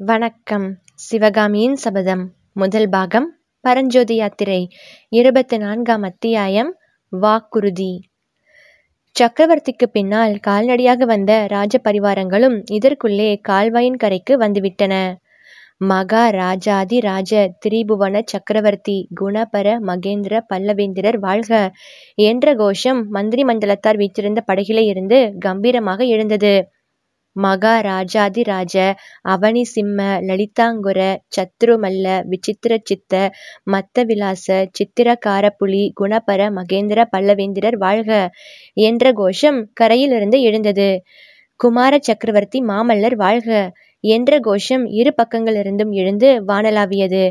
வணக்கம். சிவகாமியின் சபதம் முதல் பாகம் பரஞ்சோதி யாத்திரை இருபத்தி நான்காம் அத்தியாயம் வாக்குறுதி. சக்கரவர்த்திக்கு பின்னால் கால்நடையாக வந்த ராஜ பரிவாரங்களும் இதற்குள்ளே கால்வாயின் கரைக்கு வந்துவிட்டன. மகா ராஜாதி ராஜ திரிபுவன சக்கரவர்த்தி குணபர மகேந்திர பல்லவேந்திரர் வாழ்க என்ற கோஷம் மந்திரி மண்டலத்தார் வீற்றிருந்த படகிலே இருந்து கம்பீரமாக எழுந்தது. மகாராஜாதிராஜ அவனி சிம்ம லலிதாங்குர சத்ருமல்ல விசித்திர சித்த மத்தவிலாச சித்திரக்காரப்புலி குணபர மகேந்திர பல்லவேந்திரர் வாழ்க என்ற கோஷம் கரையிலிருந்து எழுந்தது. குமார சக்கரவர்த்தி மாமல்லர் வாழ்க என்ற கோஷம் இரு பக்கங்களிலிருந்தும் எழுந்து வானலாவியது.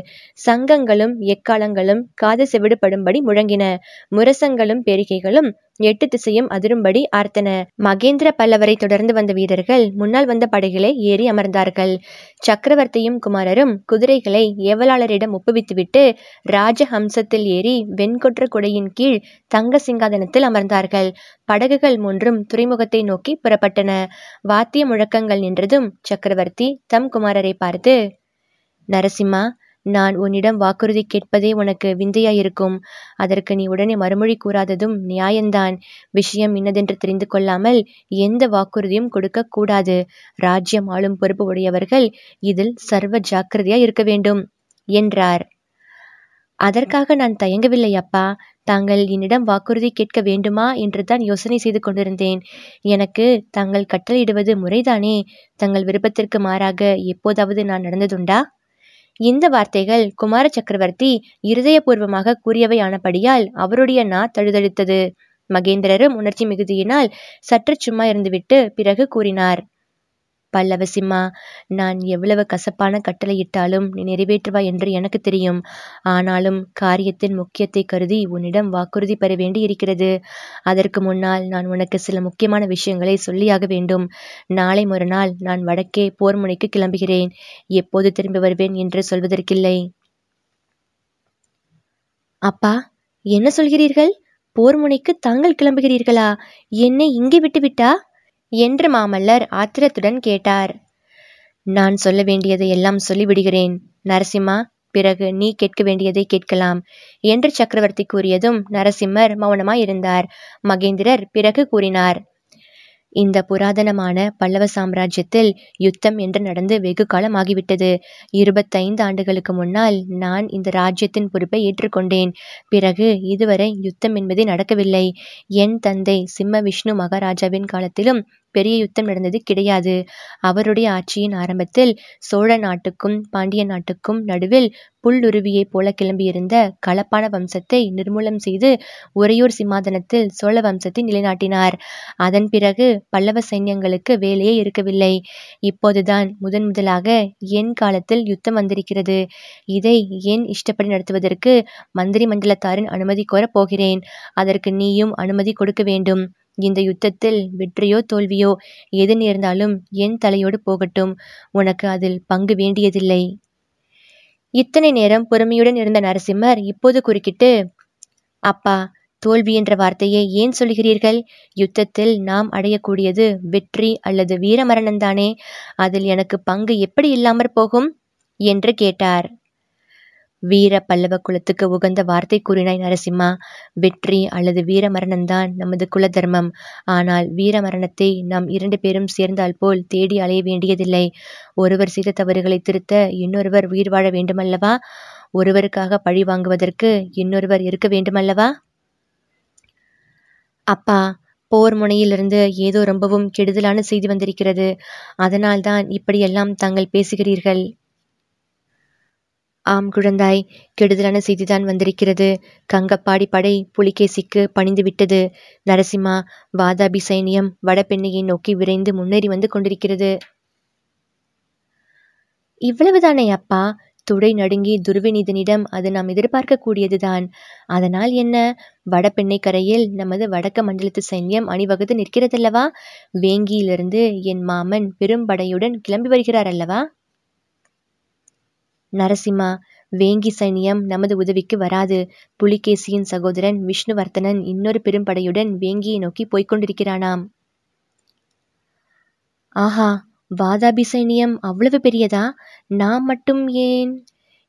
சங்கங்களும் எக்காலங்களும் காது செவிடுபடும்படி முழங்கின. முரசங்களும் பேரிகைகளும் எட்டு திசையும் அதிரும்படி ஆர்த்தன. மகேந்திர பல்லவரை தொடர்ந்து வந்த வீரர்கள் முன்னால் வந்த படைகளை ஏறி அமர்ந்தார்கள். சக்கரவர்த்தியும் குமாரரும் குதிரைகளை ஏவலாளரிடம் ஒப்புவித்துவிட்டு ராஜஹம்சத்தில் ஏறி வெண்கொற்ற குடையின் கீழ் தங்க சிங்காதனத்தில் அமர்ந்தார்கள். படகுகள் மூன்றும் துறைமுகத்தை நோக்கி புறப்பட்டன. வாத்திய முழக்கங்கள் நின்றதும் சக்கரவர்த்தி தம் குமாரரை பார்த்து நரசிம்மா நான் உன்னிடம் வாக்குறுதி கேட்பதே உனக்கு விந்தையாயிருக்கும். அதற்கு நீ உடனே மறுமொழி கூறாததும் நியாயந்தான். விஷயம் இன்னதென்று தெரிந்து கொள்ளாமல் எந்த வாக்குறுதியும் கொடுக்கக்கூடாது ராஜ்யம் ஆளும் பொறுப்பு உடையவர்கள் இதில் சர்வ ஜாக்கிரதையாய் இருக்க வேண்டும் என்றார். அதற்காக நான் தயங்கவில்லை அப்பா. தாங்கள் என்னிடம் வாக்குறுதி கேட்க வேண்டுமா என்றுதான் யோசனை செய்து கொண்டிருந்தேன். எனக்கு தாங்கள் கட்டளையிடுவது முறைதானே? தங்கள் விருப்பத்திற்கு மாறாக எப்போதாவது நான் நடந்ததுண்டா? இந்த வார்த்தைகள் குமார சக்கரவர்த்தி இருதயபூர்வமாக கூறியவை ஆனபடியால் அவருடைய நா தழுதழுத்தது. மகேந்திரரும் உணர்ச்சி மிகுதியினால் சற்று சும்மா இருந்துவிட்டு பிறகு கூறினார். பல்லவசிம்மா நான் எவ்வளவு கசப்பான கட்டளையிட்டாலும் நீ நிறைவேற்றுவாய் என்று எனக்கு தெரியும். ஆனாலும் காரியத்தின் முக்கியத்தை கருதி உன்னிடம் வாக்குறுதி பெற வேண்டி இருக்கிறது அதற்கு முன்னால் நான் உனக்கு சில முக்கியமான விஷயங்களை சொல்லியாக வேண்டும். நாளை மறுநாள் நான் வடக்கே போர் முனைக்கு கிளம்புகிறேன். எப்போது திரும்பி வருவேன் என்று சொல்வதற்கில்லை. அப்பா என்ன சொல்கிறீர்கள்? போர் முனைக்கு தாங்கள் கிளம்புகிறீர்களா? என்னை இங்கே விட்டுவிட்டா? என்று மாமல்லர் ஆத்திரத்துடன் கேட்டார். நான் சொல்ல வேண்டியதை எல்லாம் சொல்லிவிடுகிறேன். நரசிம்மா பிறகு நீ கேட்க வேண்டியதை கேட்கலாம் என்று சக்கரவர்த்தி கூறியதும் நரசிம்மர் மௌனமாயிருந்தார். மகேந்திரர் பிறகு கூறினார். இந்த புராதனமான பல்லவ சாம்ராஜ்யத்தில் யுத்தம் என்று நடந்து வெகு காலம் ஆகிவிட்டது இருபத்தைந்து ஆண்டுகளுக்கு முன்னால் நான் இந்த ராஜ்யத்தின் பொறுப்பை ஏற்றுக்கொண்டேன். பிறகு இதுவரை யுத்தம் என்பதே நடக்கவில்லை. என் தந்தை சிம்ம விஷ்ணு மகாராஜாவின் காலத்திலும் பெரிய யுத்தம் நடந்தது கிடையாது. அவருடைய ஆட்சியின் ஆரம்பத்தில் சோழ நாட்டுக்கும் பாண்டிய நாட்டுக்கும் நடுவில் புல்லுருவியைப் போல கிளம்பியிருந்த களப்பான வம்சத்தை நிர்மூலம் செய்து உறையூர் சிம்மாதனத்தில் சோழ வம்சத்தை நிலைநாட்டினார். அதன் பிறகு பல்லவ சைன்யங்களுக்கு வேலையே இருக்கவில்லை. இப்போதுதான் முதன் முதலாக என் காலத்தில் யுத்தம் வந்திருக்கிறது. இதை என் இஷ்டப்படி நடத்துவதற்கு மந்திரி மண்டலத்தாரின் அனுமதி கோரப் போகிறேன். அதற்கு நீயும் அனுமதி கொடுக்க வேண்டும். இந்த யுத்தத்தில் வெற்றியோ தோல்வியோ எது நேர்ந்தாலும் என் தலையோடு போகட்டும். உனக்கு அதில் பங்கு வேண்டியதில்லை. இத்தனை நேரம் பொறுமையுடன் இருந்த நரசிம்மர் இப்போது குறுக்கிட்டு அப்பா தோல்வி என்ற வார்த்தையை ஏன் சொல்கிறீர்கள் யுத்தத்தில் நாம் அடையக்கூடியது வெற்றி அல்லது வீரமரணம்தானே. அதில் எனக்கு பங்கு எப்படி இல்லாமற் போகும்? என்று கேட்டார். வீர பல்லவ குலத்துக்கு உகந்த வார்த்தை கூறினாய் நரசிம்மா. வெற்றி அல்லது வீர மரணம்தான் நமது குல தர்மம். ஆனால் வீர மரணத்தை நாம் இரண்டு பேரும் சேர்ந்தால் போல் தேடி அலைய வேண்டியதில்லை. ஒருவர் செய்த தவறுகளை திருத்த இன்னொருவர் உயிர் வாழ வேண்டுமல்லவா? ஒருவருக்காக பழி வாங்குவதற்கு இன்னொருவர் இருக்க வேண்டுமல்லவா? அப்பா போர் முனையிலிருந்து ஏதோ ரொம்பவும் கெடுதலான செய்தி வந்திருக்கிறது. அதனால்தான் இப்படியெல்லாம் தாங்கள் பேசுகிறீர்கள். ஆம் குழந்தாய் கெடுதலான செய்திதான் வந்திருக்கிறது. கங்கப்பாடி படை புலிகேசிக்கு பணிந்து விட்டது. நரசிம்மா வாதாபி சைனியம் வடபெண்ணையை நோக்கி விரைந்து முன்னேறி வந்து கொண்டிருக்கிறது. இவ்வளவுதானே அப்பா? துடை நடுங்கி துருவிநீதனிடம் அது நாம் எதிர்பார்க்கக்கூடியதுதான். அதனால் என்ன? வடபெண்ணை கரையில் நமது வடக்கு மண்டலத்து சைன்யம் அணிவகுத்து நிற்கிறதல்லவா? வேங்கியிலிருந்து என் மாமன் பெரும்படையுடன் கிளம்பி வருகிறார் அல்லவா நரசிம்மா வேங்கி சைனியம் நமது உதவிக்கு வராது. புலிகேசியின் சகோதரன் விஷ்ணுவர்த்தனன் இன்னொரு பெரும்படையுடன் வேங்கியை நோக்கி போய்க் கொண்டிருக்கிறானாம் ஆஹா வாதாபி சைனியம் அவ்வளவு பெரியதா? நாம் மட்டும் ஏன்?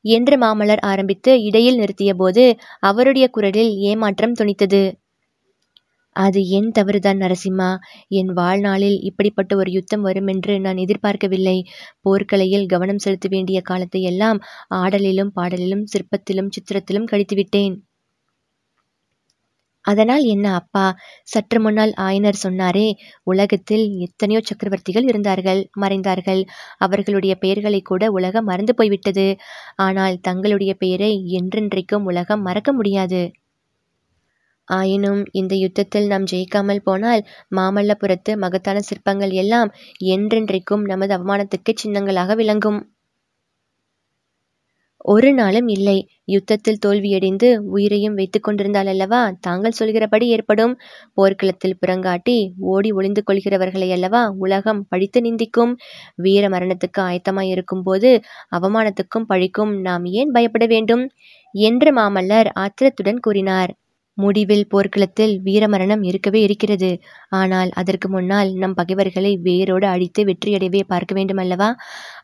என்று மாமல்லர் ஆரம்பித்து இடையில் நிறுத்தியபோது அவருடைய குரலில் ஏமாற்றம் துணித்தது. அது என் தவறுதான் நரசிம்மா? என் வாழ்நாளில் இப்படிப்பட்ட ஒரு யுத்தம் வருமென்று நான் எதிர்பார்க்கவில்லை. போர்க்கலையில் கவனம் செலுத்த வேண்டிய காலத்தை எல்லாம் ஆடலிலும் பாடலிலும் சிற்பத்திலும் சித்திரத்திலும் கழித்துவிட்டேன். அதனால் என்ன அப்பா? சற்று முன்னால் ஆயனர் சொன்னாரே உலகத்தில் எத்தனையோ சக்கரவர்த்திகள் இருந்தார்கள் மறைந்தார்கள். அவர்களுடைய பெயர்களை கூட உலகம் மறந்து போய்விட்டது. ஆனால் தங்களுடைய பெயரை என்றென்றைக்கும் உலகம் மறக்க முடியாது. ஆயினும் இந்த யுத்தத்தில் நாம் ஜெயிக்காமல் போனால் மாமல்லபுரத்து மகத்தான சிற்பங்கள் எல்லாம் என்றென்றைக்கும் நமது அவமானத்துக்கு சின்னங்களாக விளங்கும். ஒரு நாளும் இல்லை. யுத்தத்தில் தோல்வியடைந்து உயிரையும் வைத்துக் கொண்டிருந்தால் அல்லவா? தாங்கள் சொல்கிறபடி ஏற்படும். போர்க்களத்தில் புறங்காட்டி ஓடி ஒளிந்து கொள்கிறவர்களை அல்லவா? உலகம் பழித்து நிந்திக்கும். வீர மரணத்துக்கு ஆயத்தமாய் இருக்கும் போது அவமானத்துக்கும் பழிக்கும் நாம் ஏன் பயப்பட வேண்டும்? என்று மாமல்லர் ஆத்திரத்துடன் கூறினார். முடிவில் போர்க்களத்தில் வீரமரணம் இருக்கவே இருக்கிறது. ஆனால் அதற்கு முன்னால் நம் பகைவர்களை வேரோடு அழித்து வெற்றியடைவே பார்க்க வேண்டுமல்லவா?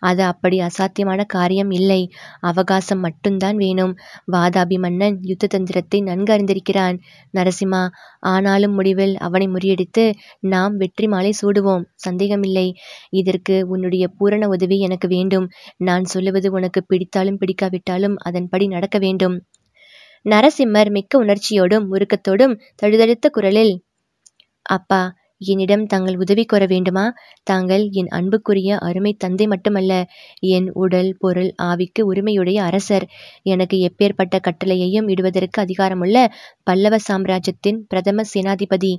அது அப்படி அசாத்தியமான காரியம் இல்லை. அவகாசம் மட்டும்தான் வேணும். வாதாபி மன்னன் யுத்த தந்திரத்தை நன்கு அறிந்திருக்கிறான். நரசிம்மா ஆனாலும் முடிவில் அவனை முறியடித்து நாம் வெற்றி மாலை சூடுவோம். சந்தேகமில்லை. இதற்கு உன்னுடைய பூரண உதவி எனக்கு வேண்டும். நான் சொல்லுவது உனக்கு பிடித்தாலும் பிடிக்காவிட்டாலும் அதன்படி நடக்க வேண்டும். நரசிம்மர் மிக்க உணர்ச்சியோடும் உருக்கத்தோடும் தழுதழுத்த குரலில் அப்பா என்னிடம் தாங்கள் உதவி கோர வேண்டுமா? தாங்கள் என் அன்புக்குரிய அருமை தந்தை மட்டுமல்ல என் உடல் பொருள் ஆவிக்கு உரிமையுடைய அரசர். எனக்கு எப்பேற்பட்ட கட்டளையையும் இடுவதற்கு அதிகாரமுள்ள பல்லவ சாம்ராஜ்யத்தின் பிரதம சேனாதிபதி.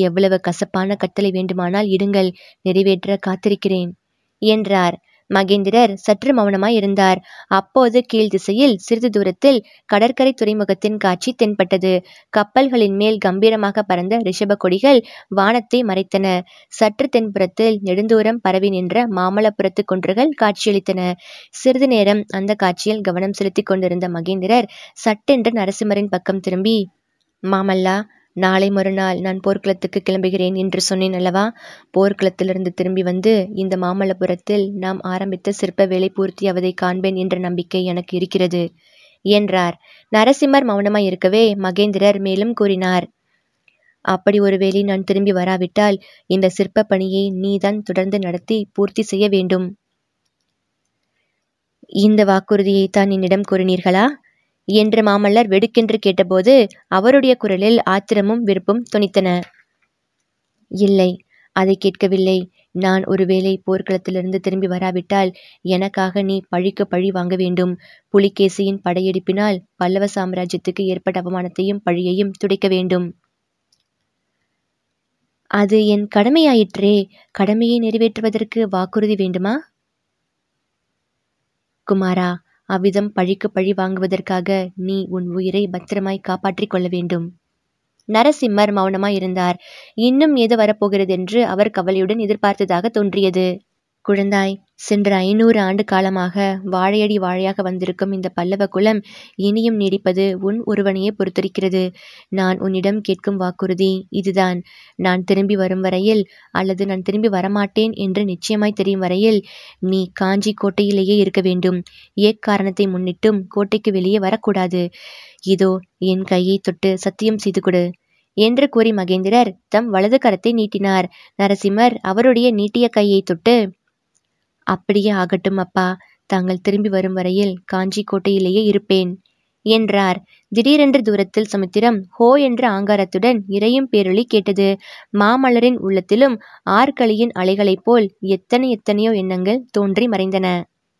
எவ்வளவு கசப்பான கட்டளை வேண்டுமானால் இடுங்கள் நிறைவேற்ற காத்திருக்கிறேன் என்றார். மகேந்திரர் சற்று மௌனமாய் இருந்தார் அப்போது கீழ் திசையில் சிறிது தூரத்தில் கடற்கரை துறைமுகத்தின் காட்சி தென்பட்டது. கப்பல்களின் மேல் கம்பீரமாக பறந்த ரிஷப கொடிகள் வானத்தை மறைத்தன. சற்று தென்புறத்தில் நெடுந்தூரம் பரவி நின்ற மாமல்லபுரத்து குன்றுகள் காட்சியளித்தன. சிறிது நேரம் அந்த காட்சியில் கவனம் செலுத்திக் கொண்டிருந்த மகேந்திரர் சட்டென்று நரசிம்மரின் பக்கம் திரும்பி மாமல்லா நாளை மறுநாள் நான் போர்க்களத்துக்கு கிளம்புகிறேன் என்று சொன்னேன் அல்லவா? போர்க்களத்திலிருந்து திரும்பி வந்து இந்த மாமல்லபுரத்தில் நாம் ஆரம்பித்த சிற்ப வேலை பூர்த்தியாவதை காண்பேன் என்ற நம்பிக்கை எனக்கு இருக்கிறது என்றார். நரசிம்மர் மௌனமாய் இருக்கவே மகேந்திரர் மேலும் கூறினார் அப்படி ஒருவேளை நான் திரும்பி வராவிட்டால் இந்த சிற்ப பணியை நீதான் தொடர்ந்து நடத்தி பூர்த்தி செய்ய வேண்டும். இந்த வாக்குறுதியை தான் என்னிடம் கூறினீர்களா? என்று மாமல்லர் வெடுக்கென்று கேட்டபோது அவருடைய குரலில் ஆத்திரமும் விருப்பும் துணித்தன இல்லை அதை கேட்கவில்லை. நான் ஒருவேளை போர்க்களத்திலிருந்து திரும்பி வராவிட்டால் எனக்காக நீ பழிக்கு பழி வாங்க வேண்டும். புலிகேசியின் படையெடுப்பினால் பல்லவ சாம்ராஜ்யத்துக்கு ஏற்பட்ட அவமானத்தையும் பழியையும் துடைக்க வேண்டும். அது என் கடமையாயிற்றே. கடமையை நிறைவேற்றுவதற்கு வாக்குறுதி வேண்டுமா? குமாரா அவ்விதம் பழிக்கு பழி வாங்குவதற்காக நீ உன் உயிரை பத்திரமாய் காப்பாற்றிக் கொள்ள வேண்டும். நரசிம்மர் மௌனமாய் இருந்தார் இன்னும் ஏது வரப்போகிறதென்று அவர் கவலையுடன் எதிர்பார்த்ததாக தோன்றியது. குழந்தாய் சென்ற ஐநூறு ஆண்டு காலமாக வாழையடி வாழையாக வந்திருக்கும் இந்த பல்லவ குலம் இனியும் நீடிப்பது உன் ஒருவனையே பொறுத்திருக்கிறது. நான் உன்னிடம் கேட்கும் வாக்குறுதி இதுதான். நான் திரும்பி வரும் வரையில் அல்லது நான் திரும்பி வரமாட்டேன் என்று நிச்சயமாய் தெரியும் வரையில் நீ காஞ்சி கோட்டையிலேயே இருக்க வேண்டும். ஏக்காரணத்தை முன்னிட்டும் கோட்டைக்கு வெளியே வரக்கூடாது. இதோ என் கையை தொட்டு சத்தியம் செய்து கொடு. என்று கூறி மகேந்திரர் தம் வலது கரத்தை நீட்டினார். நரசிம்மர் அவருடைய நீட்டிய கையை தொட்டு அப்படியே ஆகட்டும் அப்பா. தாங்கள் திரும்பி வரும் வரையில் காஞ்சி கோட்டையிலேயே இருப்பேன் என்றார். திடீரென்று தூரத்தில் சமுத்திரம் ஹோ என்ற ஆங்காரத்துடன் இறையும் பேரொளி கேட்டது. மாமலரின் உள்ளத்திலும் ஆற்களியின் அலைகளைப் போல் எத்தனை எத்தனையோ எண்ணங்கள் தோன்றி மறைந்தன.